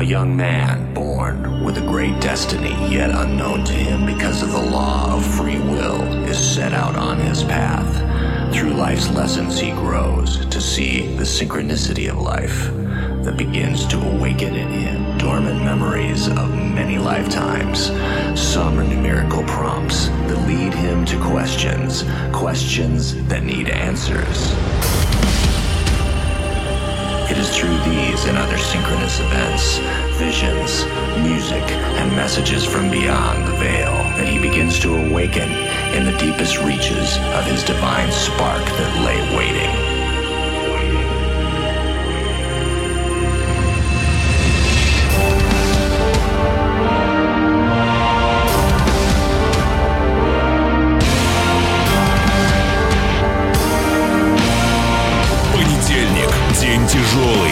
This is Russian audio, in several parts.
A young man born with a great destiny yet unknown to him because of the law of free will is set out on his path. Through life's lessons, he grows to see the synchronicity of life that begins to awaken in him dormant memories of many lifetimes. Some are numerical prompts that lead him to questions, questions that need answers. It is through these and other synchronous events, visions, music, and messages from beyond the veil that he begins to awaken in the deepest reaches of his divine spark that lay waiting. Тяжелый.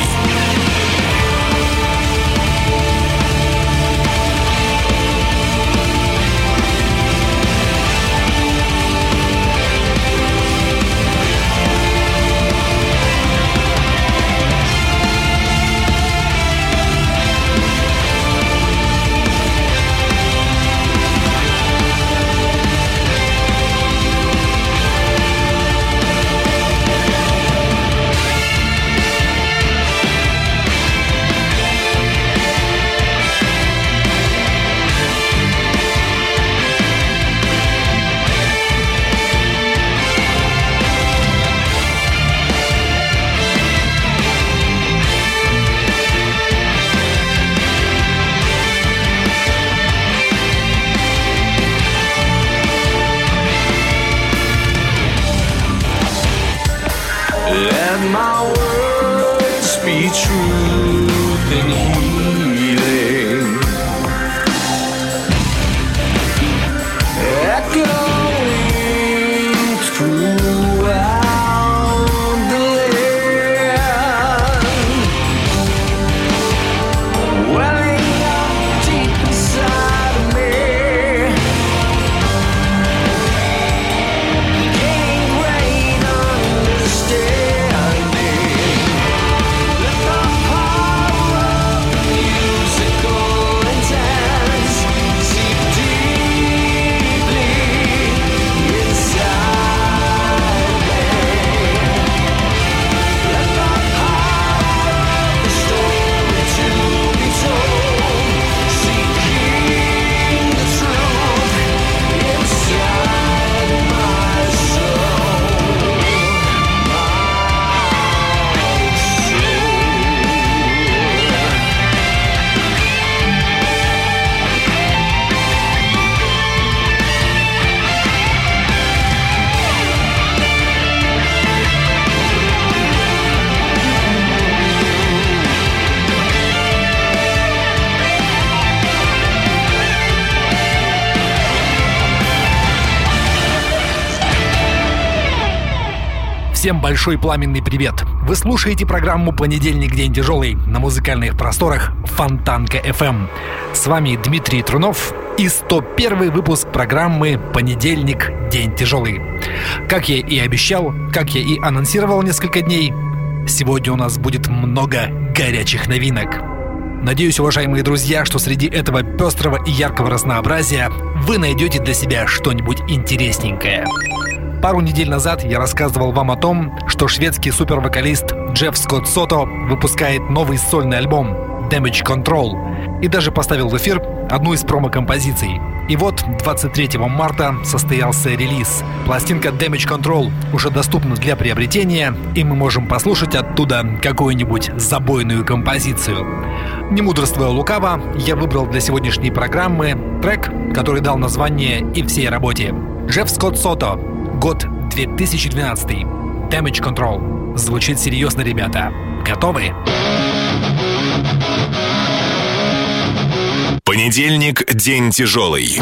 Всем большой пламенный привет! Вы слушаете программу «Понедельник. День тяжелый» на музыкальных просторах Фонтанка FM. С вами Дмитрий Трунов и 101 выпуск программы «Понедельник. День тяжелый». Как я и обещал, как я и анонсировал несколько дней, сегодня у нас будет много горячих новинок. Надеюсь, уважаемые друзья, что среди этого пестрого и яркого разнообразия вы найдете для себя что-нибудь интересненькое. Пару недель назад я рассказывал вам о том, что шведский супервокалист Джефф Скотт Сото выпускает новый сольный альбом Damage Control и даже поставил в эфир одну из промо-композиций. И вот 23 марта состоялся релиз. Пластинка Damage Control уже доступна для приобретения, и мы можем послушать оттуда какую-нибудь забойную композицию. Не мудрствуя лукаво, я выбрал для сегодняшней программы трек, который дал название и всей работе. Джефф Скотт Сото, год 2012. Damage Control. Звучит серьезно, ребята. Готовы? Понедельник. День тяжелый.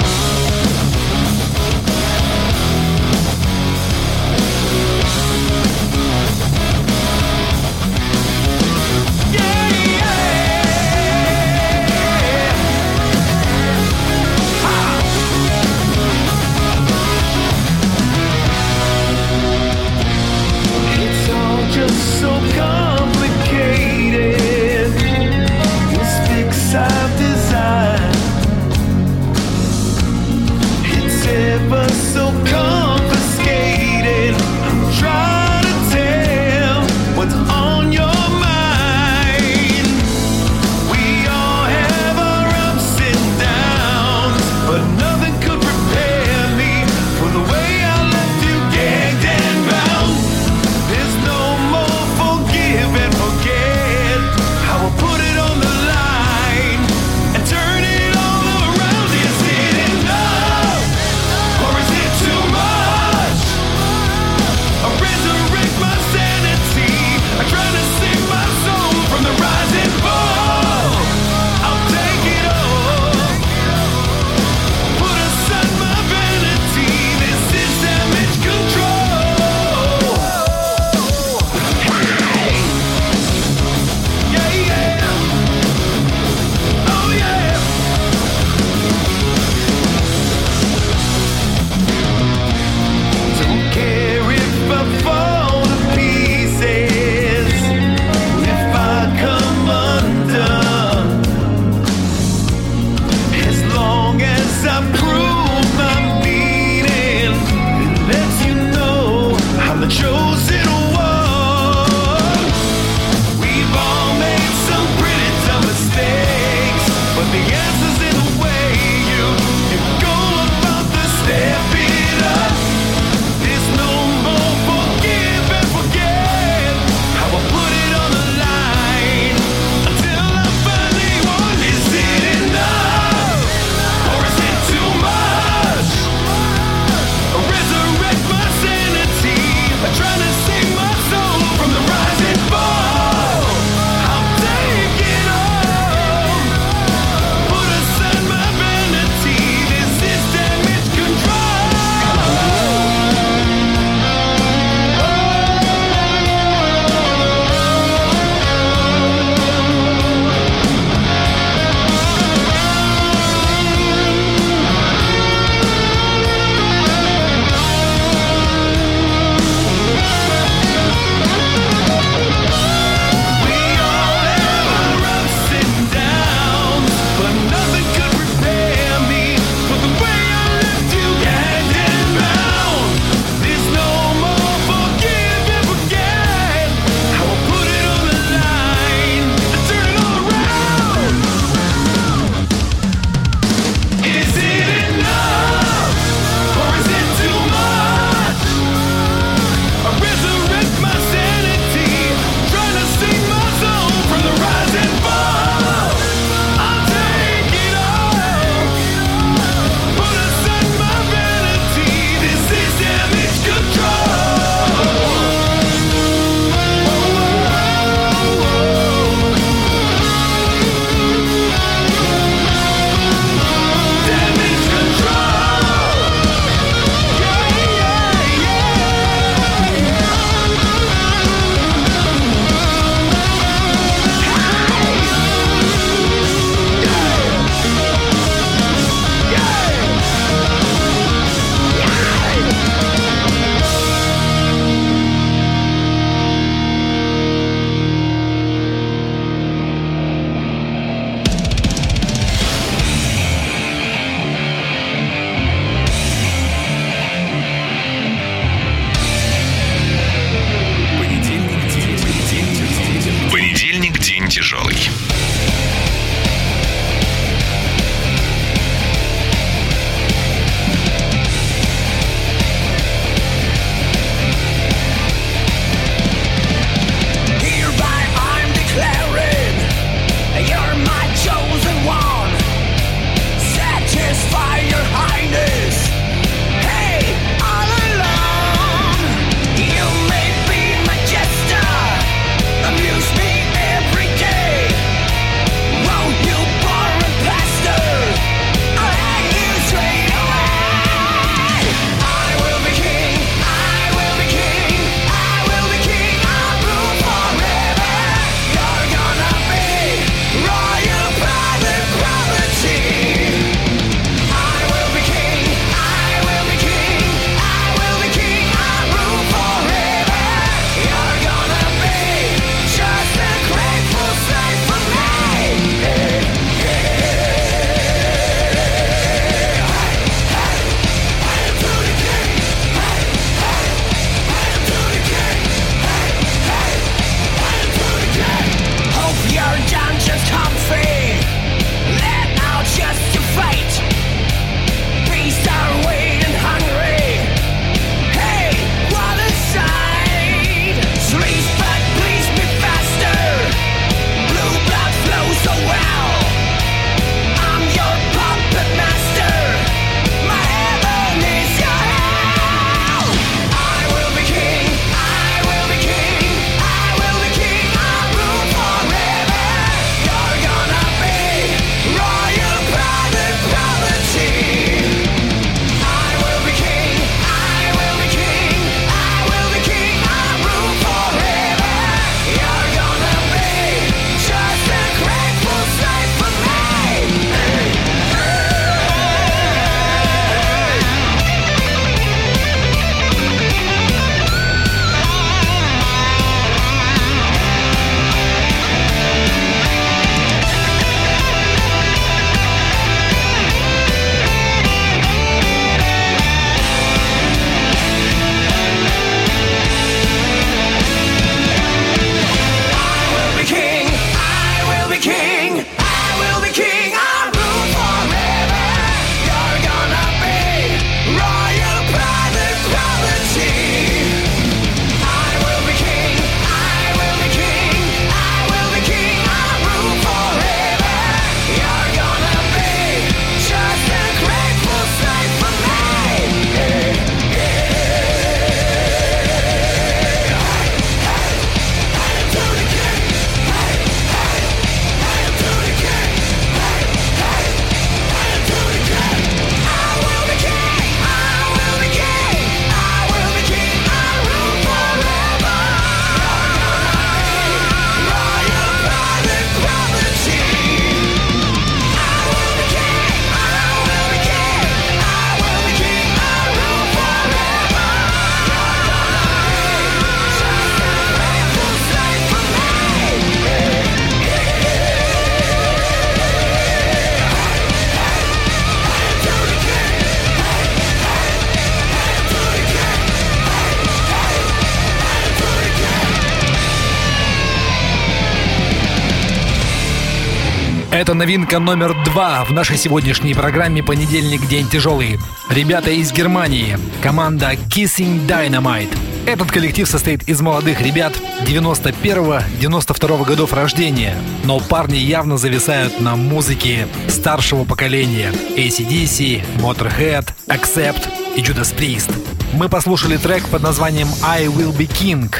Это новинка номер два в нашей сегодняшней программе «Понедельник. День тяжелый». Ребята из Германии. Команда Kissing Dynamite. Этот коллектив состоит из молодых ребят 91-92 годов рождения, но парни явно зависают на музыке старшего поколения ACDC, Motorhead, Accept и Judas Priest. Мы послушали трек под названием I Will Be King.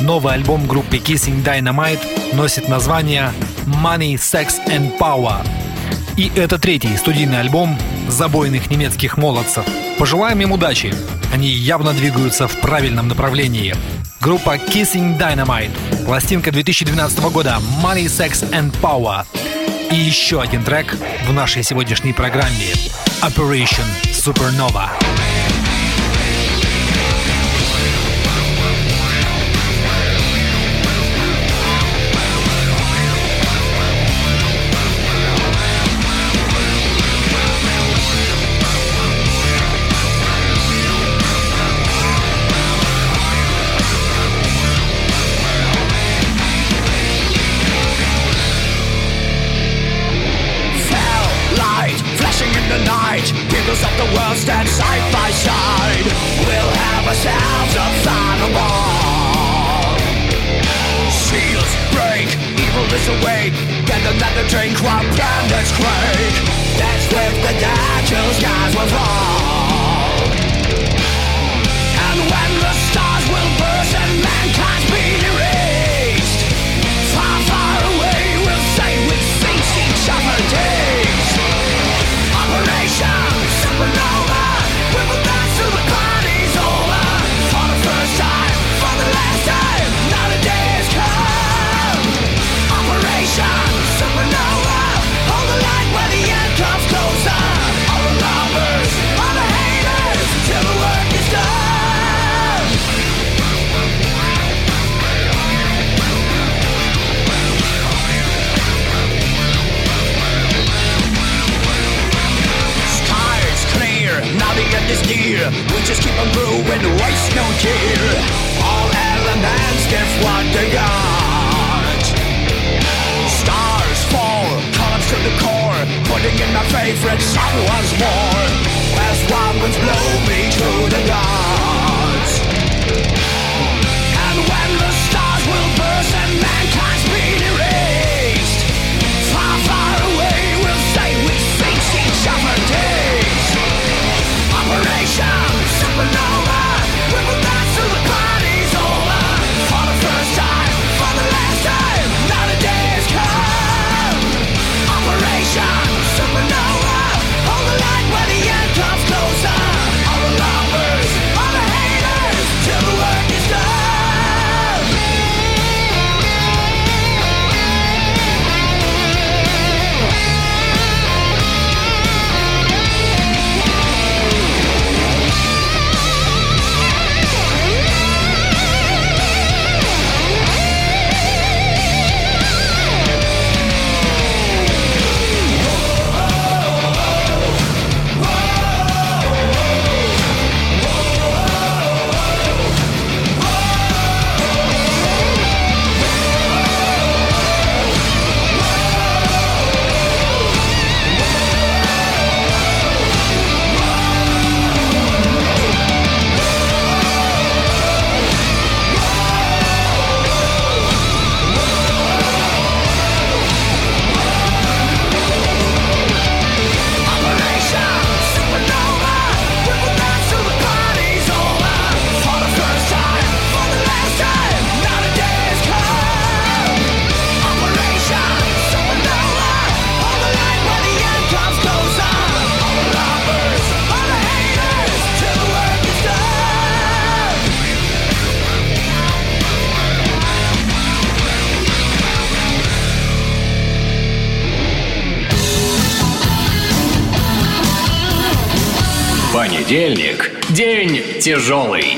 Новый альбом группы Kissing Dynamite носит название Money, Sex and Power. И это третий студийный альбом забойных немецких молодцев. Пожелаем им удачи. Они явно двигаются в правильном направлении. Группа Kissing Dynamite. Пластинка 2012 года Money, Sex and Power. И еще один трек в нашей сегодняшней программе Operation Supernova. away Get another drink while down quake great that's where the dead guys. skies will тяжелый.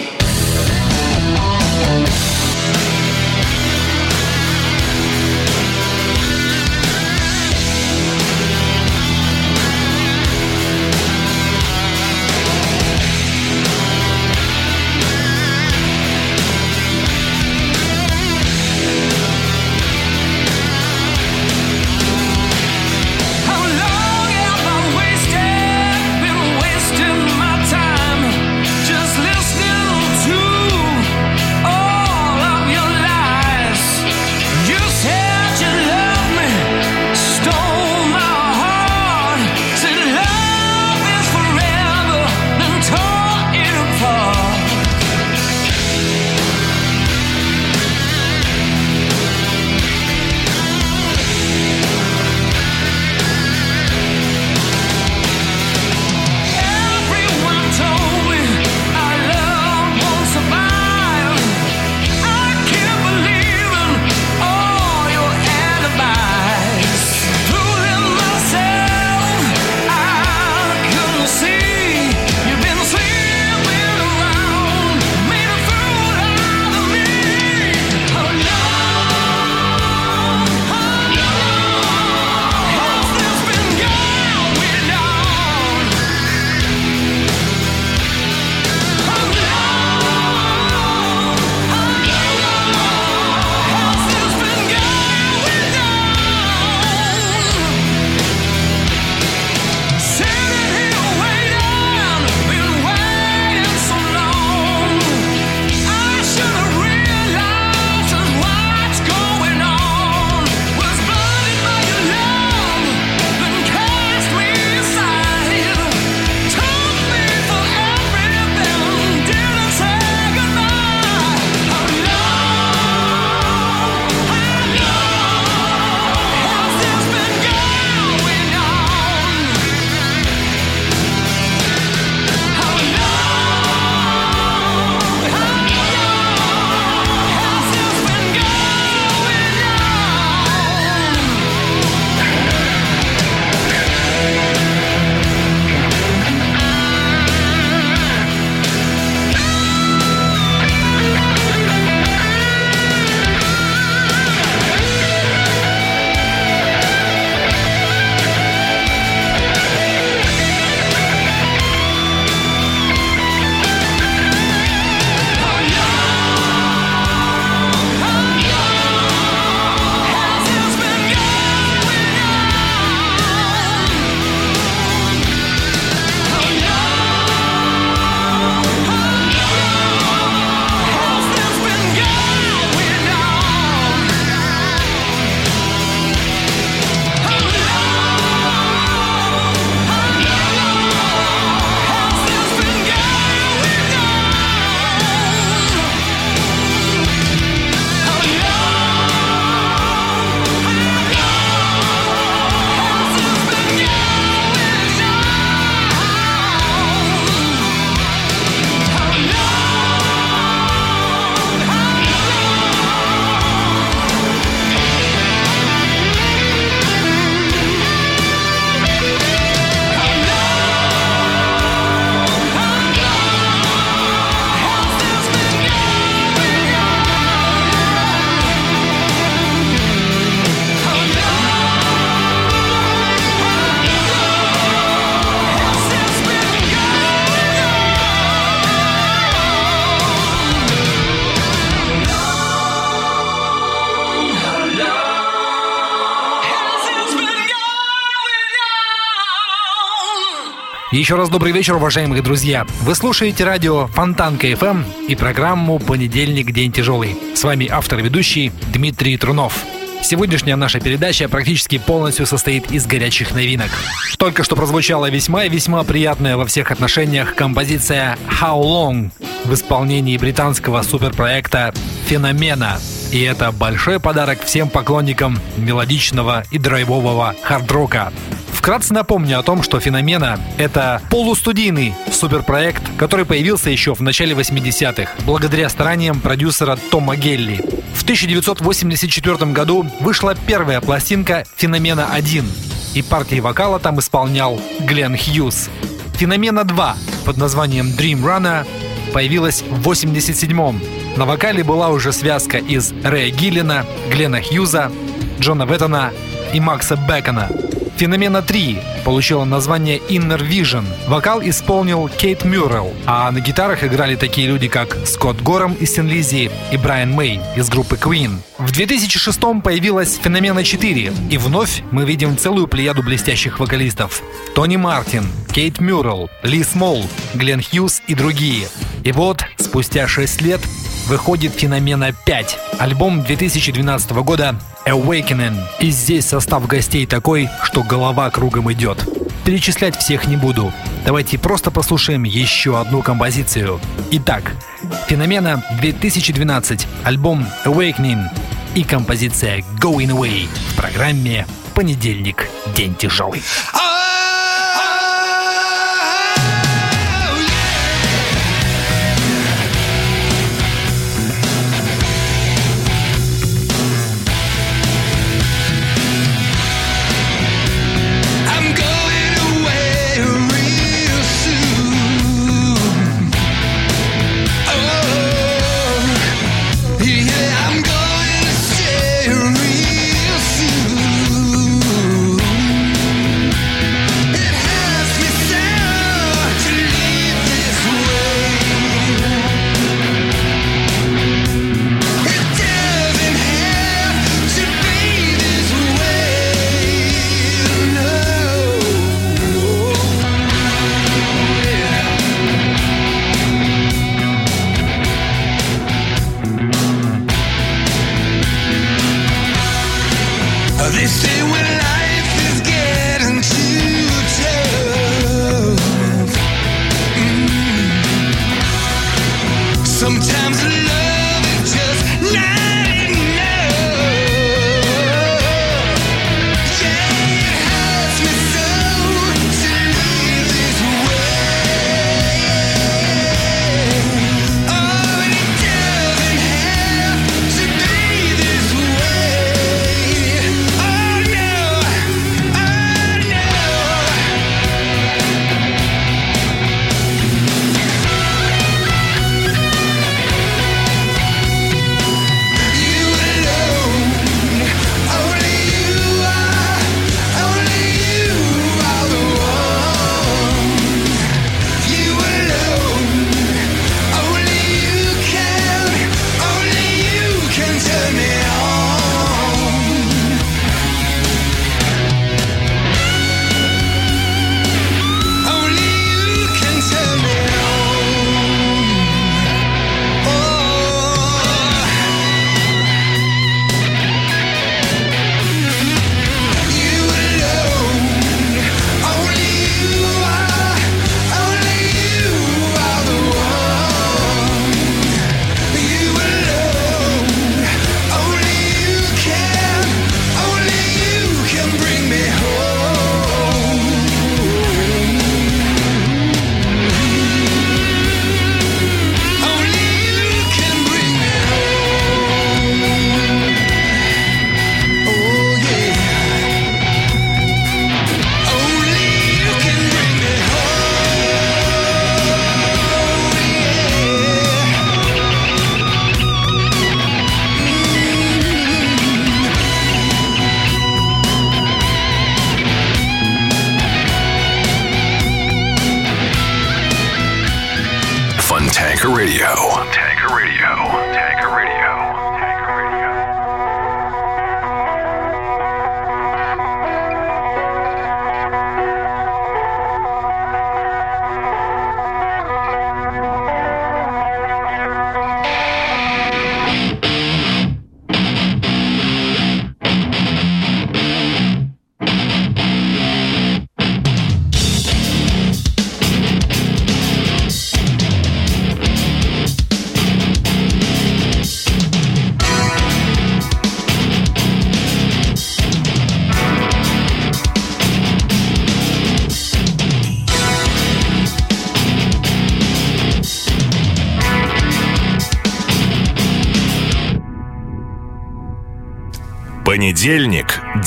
Еще раз добрый вечер, уважаемые друзья. Вы слушаете радио Фонтанка FM и программу «Понедельник. День тяжелый». С вами автор-ведущий Дмитрий Трунов. Сегодняшняя наша передача практически полностью состоит из горячих новинок. Только что прозвучала весьма и весьма приятная во всех отношениях композиция «How Long» в исполнении британского суперпроекта «Феномена». И это большой подарок всем поклонникам мелодичного и драйвового хард-рока. Вкратце напомню о том, что «Феномена» — это полустудийный суперпроект, который появился еще в начале 80-х, благодаря стараниям продюсера Тома Гелли. В 1984 году вышла первая пластинка «Феномена-1», и партии вокала там исполнял Глен Хьюз. «Феномена 2» под названием «Dream Runner» появилась в 87-м. На вокале была уже связка из Рэя Гиллина, Глена Хьюза, Джона Веттона и Макса Бекона. Феномена 3 получила название Inner Vision. Вокал исполнил Кейт Мюррелл, а на гитарах играли такие люди, как Скотт Гором из Синлизи и Брайан Мэй из группы Queen. В 2006 появилась Феномена 4, и вновь мы видим целую плеяду блестящих вокалистов. Тони Мартин, Кейт Мюррелл, Ли Смол, Глен Хьюз и другие. И вот, спустя 6 лет, выходит «Феномена 5», альбом 2012 года «Awakening». И здесь состав гостей такой, что голова кругом идет. Перечислять всех не буду. Давайте просто послушаем еще одну композицию. Итак, «Феномена 2012», альбом «Awakening» и композиция «Going Away» в программе «Понедельник. День тяжелый».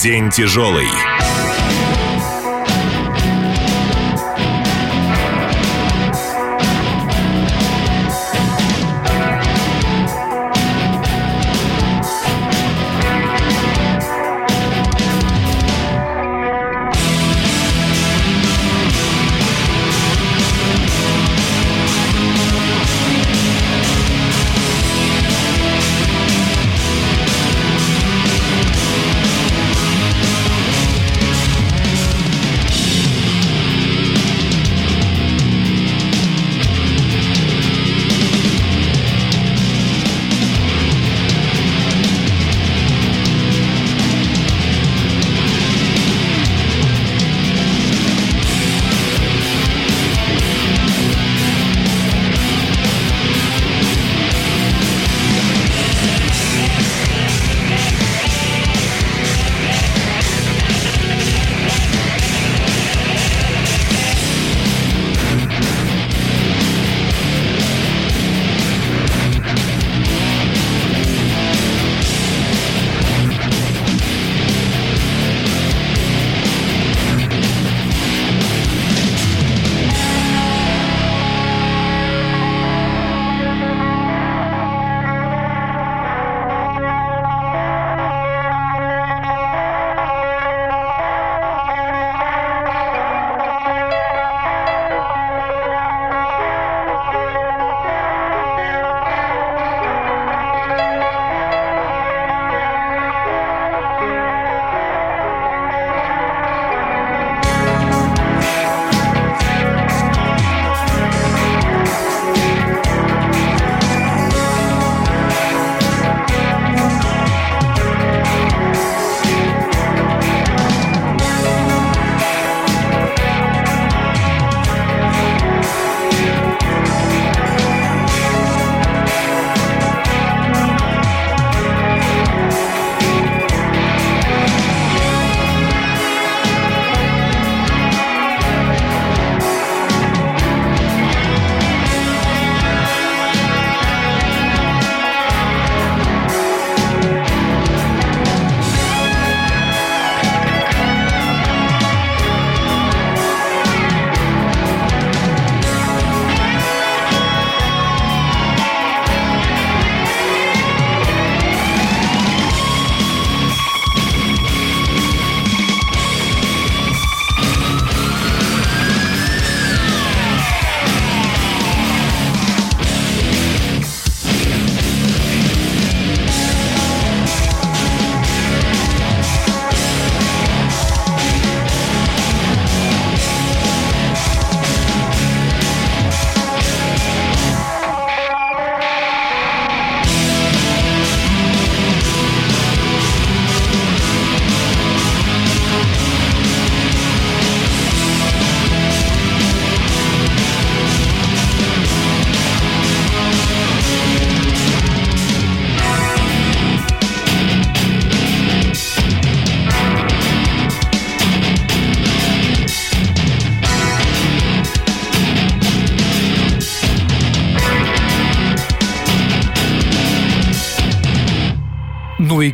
День тяжелый.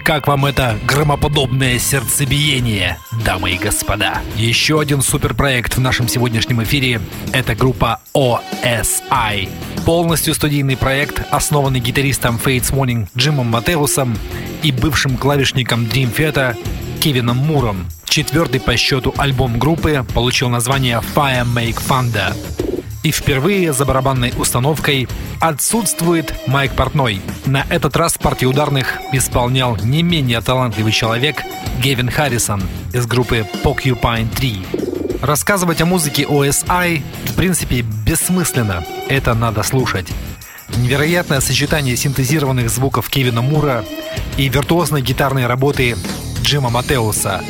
Как вам это громоподобное сердцебиение, дамы и господа? Еще один суперпроект в нашем сегодняшнем эфире — это группа OSI. Полностью студийный проект, основанный гитаристом Fates Morning Джимом Матеусом и бывшим клавишником Dream Theater Кевином Муром. Четвертый по счету альбом группы получил название Fire Make Thunder. И впервые за барабанной установкой отсутствует Майк Портной. На этот раз партии ударных исполнял не менее талантливый человек Гевин Харрисон из группы Porcupine 3. Рассказывать о музыке OSI в принципе бессмысленно, это надо слушать. Невероятное сочетание синтезированных звуков Кевина Мура и виртуозной гитарной работы Джима Матеуса.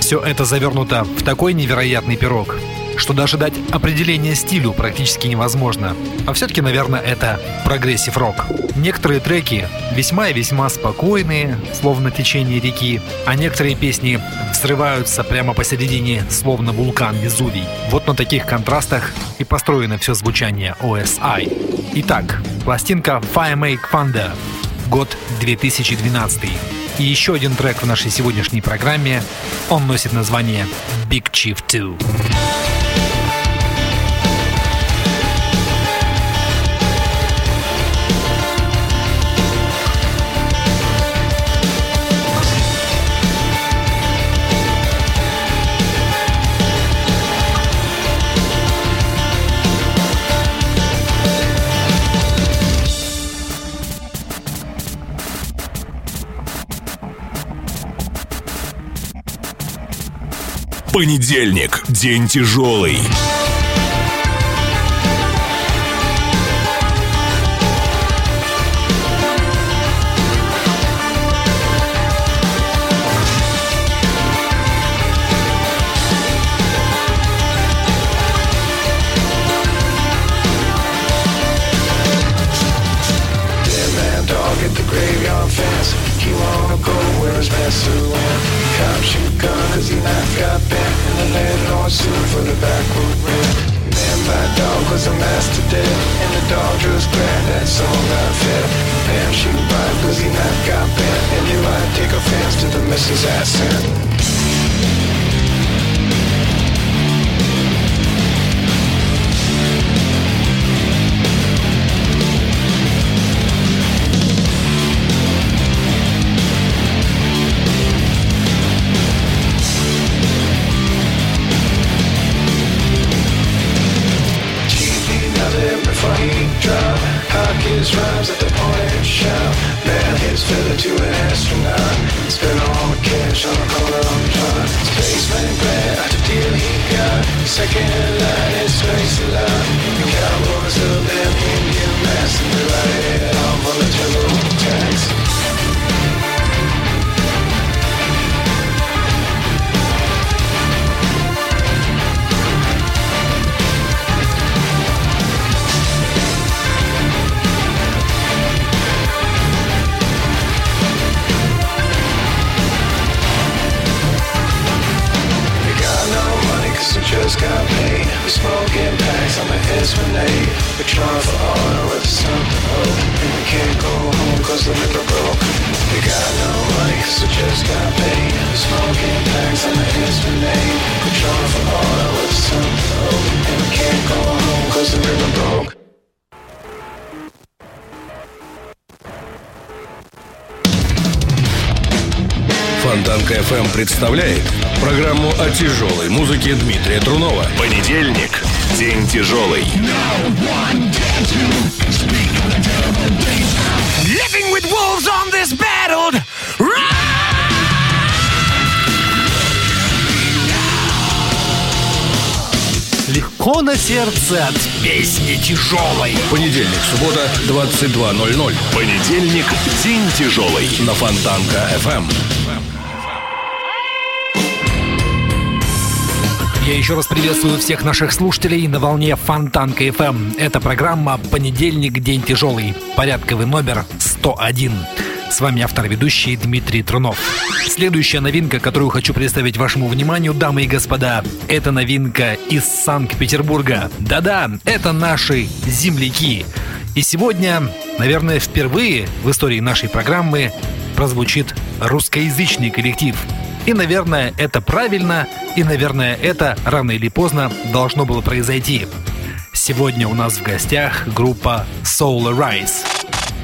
Все это завернуто в такой невероятный пирог – что даже дать определение стилю практически невозможно. А все-таки, наверное, это прогрессив рок. Некоторые треки весьма и весьма спокойные, словно течение реки, а некоторые песни взрываются прямо посередине, словно вулкан Везувий. Вот на таких контрастах и построено все звучание OSI. Итак, пластинка Fire Make Thunder, год 2012. И еще один трек в нашей сегодняшней программе. Он носит название Big Chief 2. Понедельник. День тяжелый. Фонтанка FM представляет программу о тяжелой музыке Дмитрия Трунова. Понедельник. День тяжелый. Living with wolves on this battle. Легко на сердце от песни тяжелой. Понедельник, суббота, 22.00 Понедельник. День тяжелый. на Фонтанка FM. Я еще раз приветствую всех наших слушателей на волне Фонтанка FM. Это программа «Понедельник. День тяжелый». Порядковый номер 101. С вами автор-ведущий Дмитрий Трунов. Следующая новинка, которую хочу представить вашему вниманию, дамы и господа, это новинка из Санкт-Петербурга. Да-да, это наши земляки. И сегодня, наверное, впервые в истории нашей программы прозвучит русскоязычный коллектив. И, наверное, это правильно, и, наверное, это рано или поздно должно было произойти. Сегодня у нас в гостях группа Soul Rise.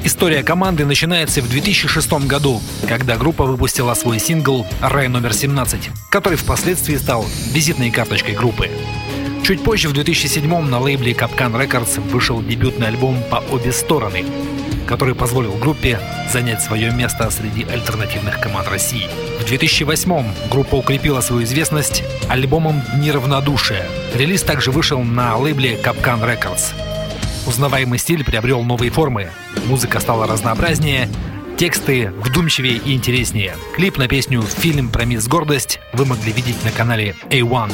История команды начинается в 2006 году, когда группа выпустила свой сингл «Рай номер 17», который впоследствии стал визитной карточкой группы. Чуть позже, в 2007 на лейбле Capcan Records вышел дебютный альбом «По обе стороны», который позволил группе занять свое место среди альтернативных команд России. В 2008 группа укрепила свою известность альбомом «Дни равнодушия». Релиз также вышел на лейбле Capcan Records. Узнаваемый стиль приобрел новые формы, музыка стала разнообразнее, тексты вдумчивее и интереснее. Клип на песню «Фильм про мисс Гордость» вы могли видеть на канале A1.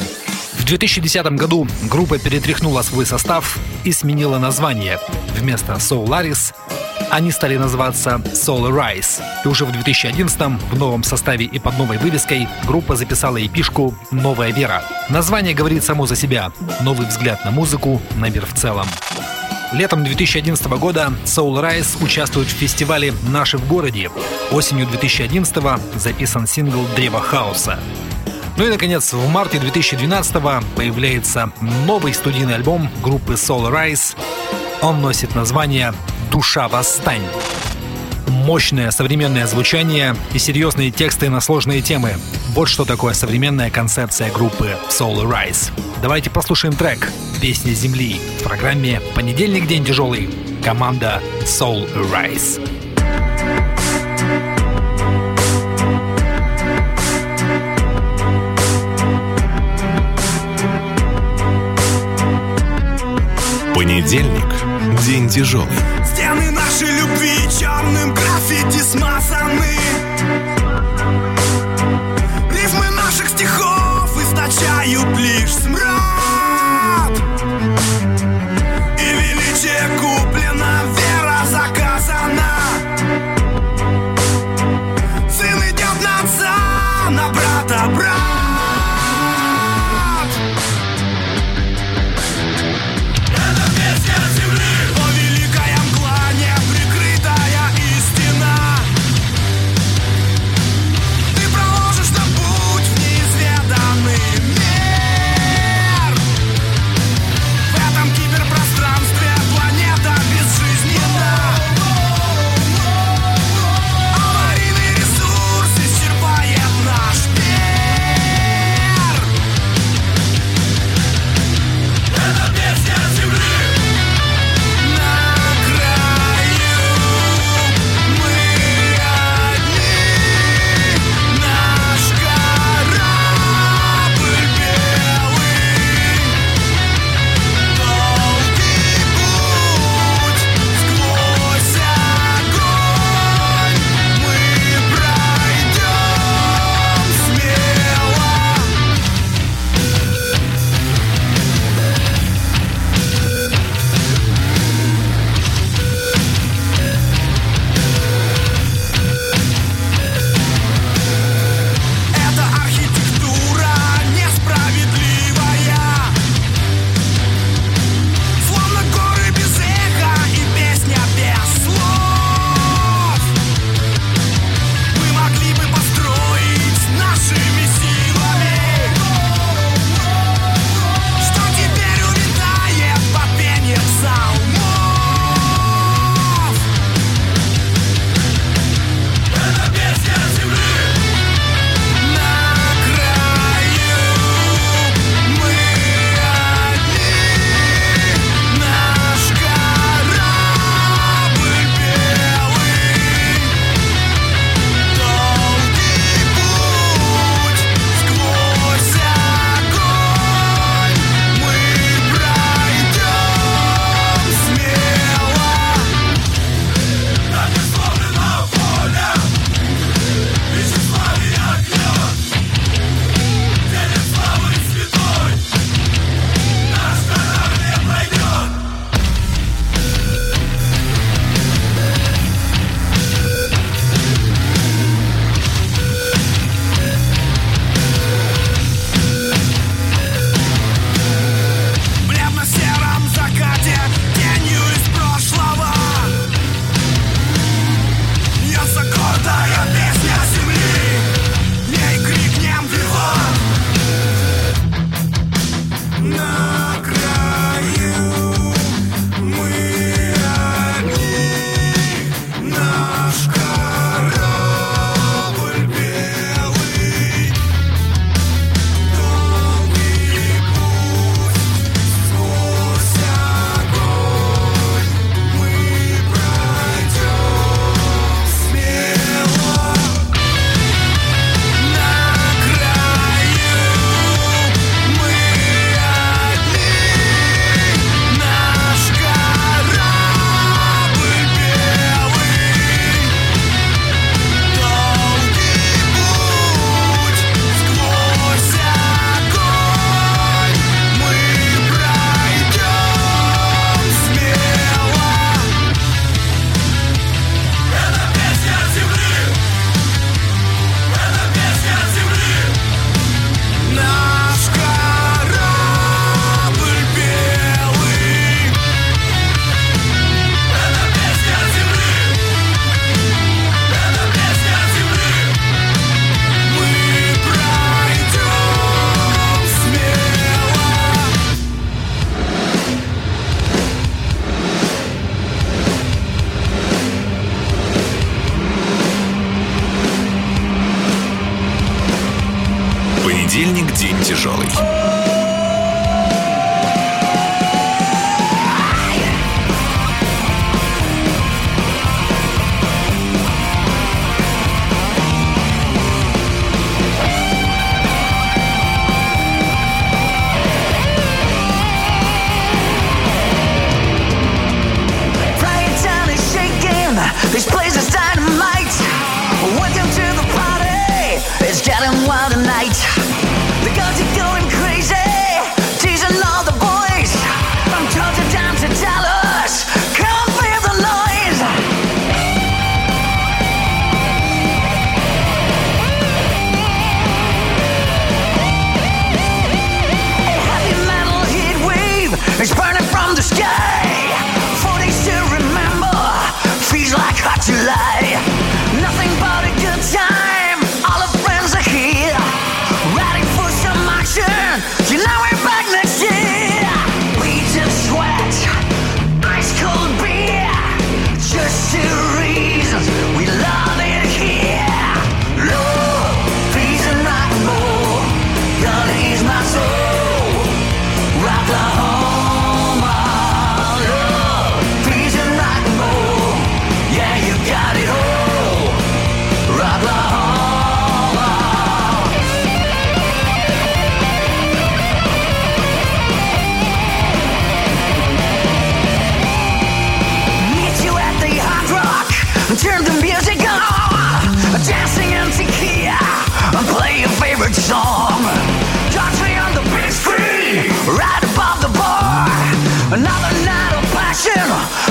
В 2010 году группа перетряхнула свой состав и сменила название. Вместо Soul Aris они стали называться Soul Rise. И уже в 2011 в новом составе и под новой вывеской группа записала эпишку «Новая вера». Название говорит само за себя. Новый взгляд на музыку, на мир в целом. Летом 2011 года Soul Rise участвует в фестивале «Наши в городе». Осенью 2011 записан сингл «Древо хаоса». Ну и, наконец, в марте 2012 появляется новый студийный альбом группы Soul Rise. Он носит название «Душа восстань». Мощное современное звучание и серьезные тексты на сложные темы. Вот что такое современная концепция группы Soul Rise. Давайте послушаем трек «Песня Земли» в программе «Понедельник. День тяжелый». Команда Soul Rise. Понедельник. День тяжелый.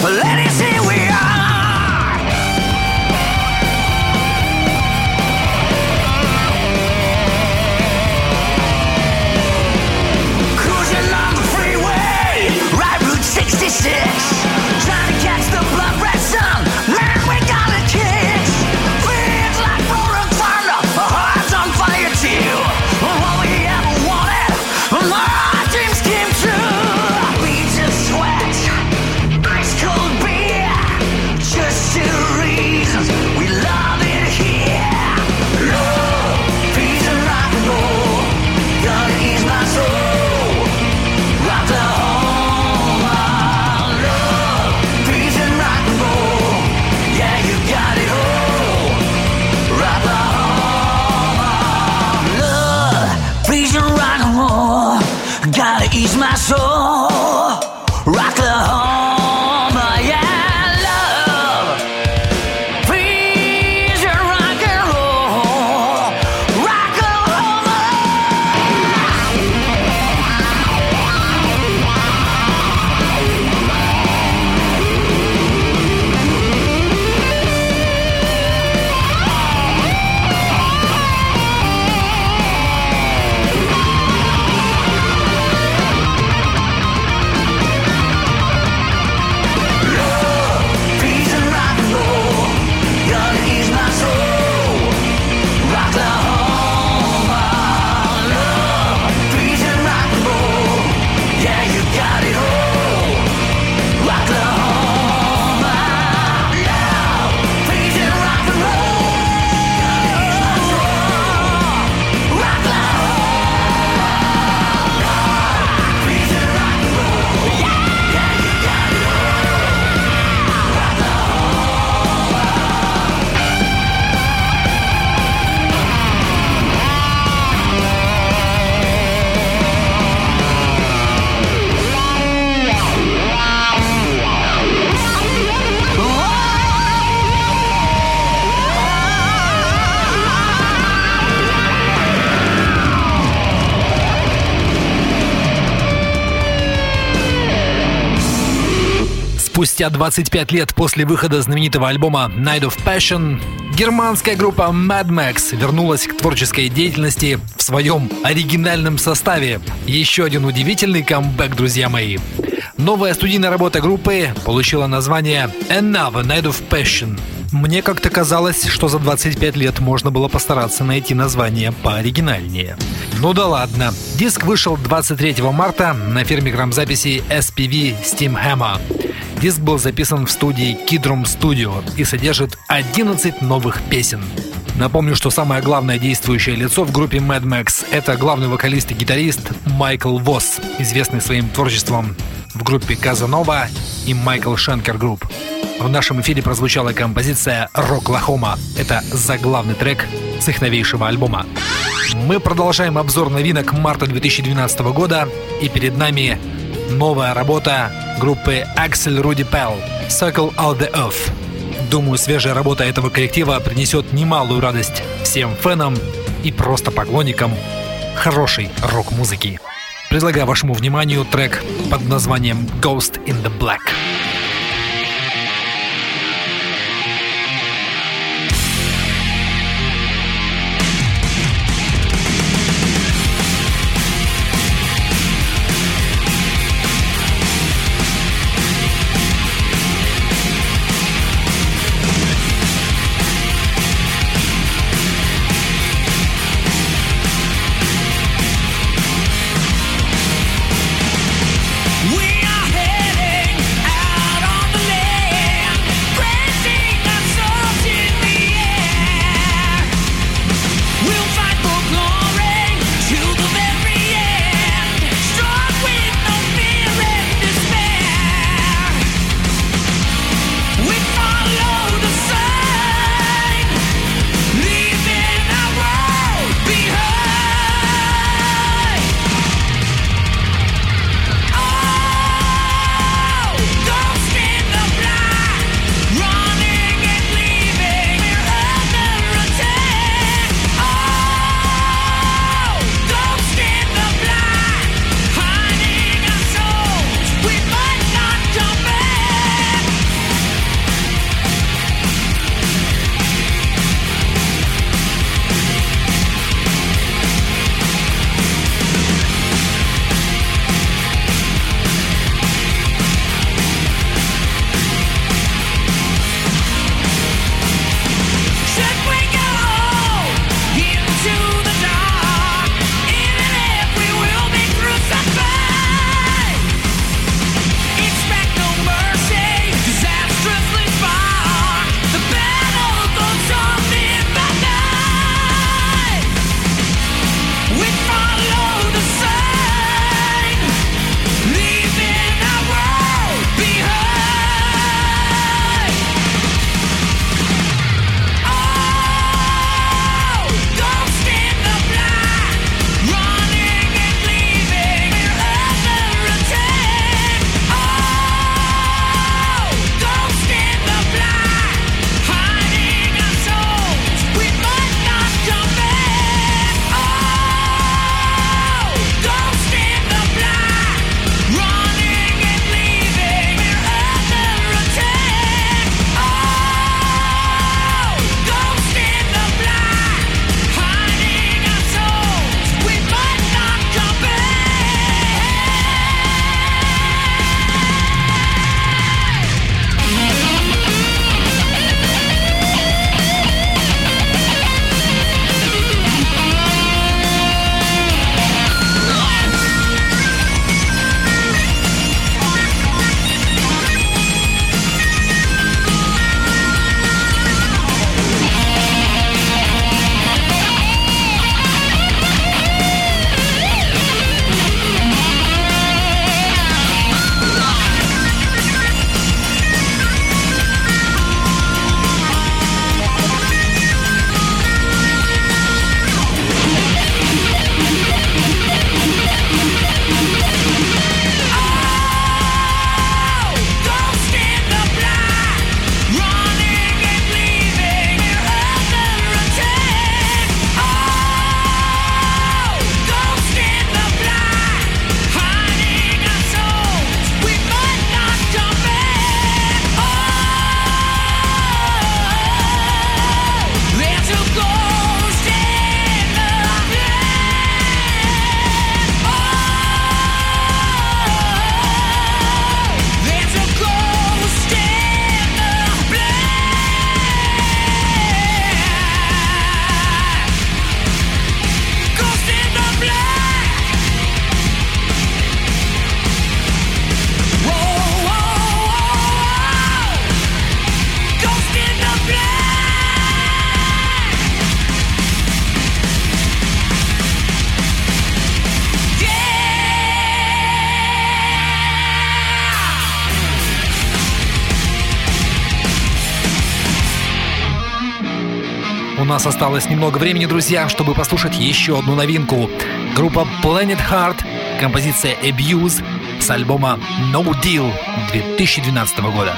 Well, let it спустя 25 лет после выхода знаменитого альбома Night of Passion германская группа Mad Max вернулась к творческой деятельности в своем оригинальном составе. Еще один удивительный камбэк, друзья мои. Новая студийная работа группы получила название Another Night of Passion. Мне как-то казалось, что за 25 лет можно было постараться найти название пооригинальнее. Ну да ладно. Диск вышел 23 марта на фирме грамзаписи SPV Steam Hammer. Диск был записан в студии Kidwood Studio и содержит 11 новых песен. Напомню, что самое главное действующее лицо в группе Mad Max — это главный вокалист и гитарист Майкл Восс, известный своим творчеством в группе Casanova и Michael Schenker Group. В нашем эфире прозвучала композиция «Rock... «Rocklahoma». Это заглавный трек с их новейшего альбома. Мы продолжаем обзор новинок марта 2012 года, и перед нами новая работа группы Axel Rudy Pell «Circle All the Earth». Думаю, свежая работа этого коллектива принесет немалую радость всем фенам и просто поклонникам хорошей рок-музыки. Предлагаю вашему вниманию трек под названием «Ghost in the Black». Нас осталось немного времени, друзья, чтобы послушать еще одну новинку. Группа Planet Heart, композиция Abuse с альбома No Deal 2012 года.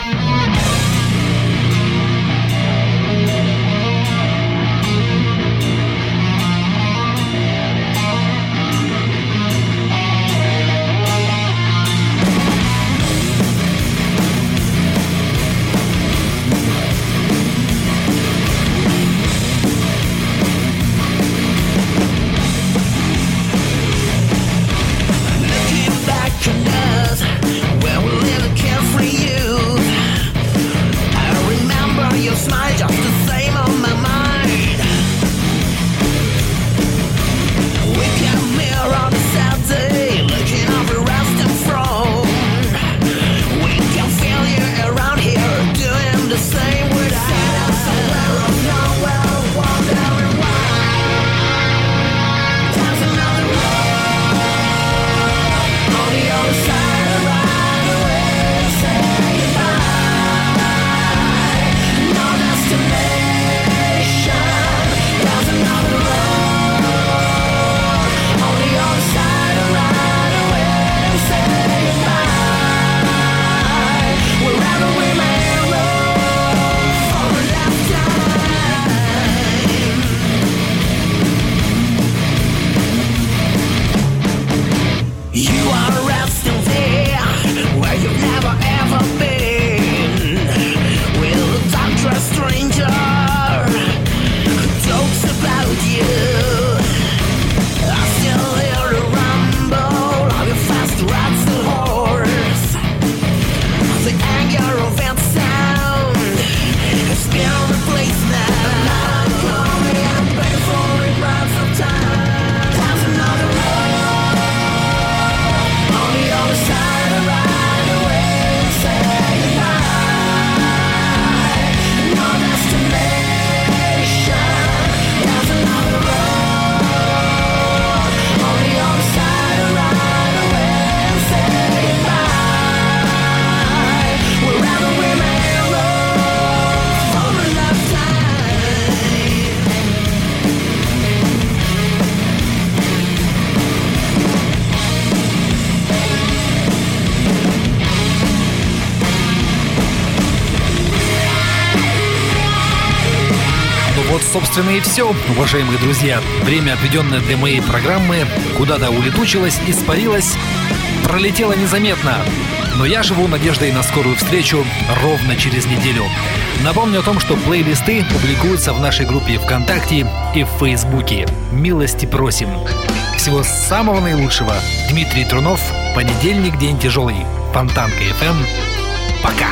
Собственно, и все, уважаемые друзья. Время, отведенное для моей программы, куда-то улетучилось, испарилось, пролетело незаметно. Но я живу надеждой на скорую встречу ровно через неделю. Напомню о том, что плейлисты публикуются в нашей группе ВКонтакте и в Фейсбуке. Милости просим. Всего самого наилучшего. Дмитрий Трунов. Понедельник, день тяжелый. Фонтанка FM. Пока.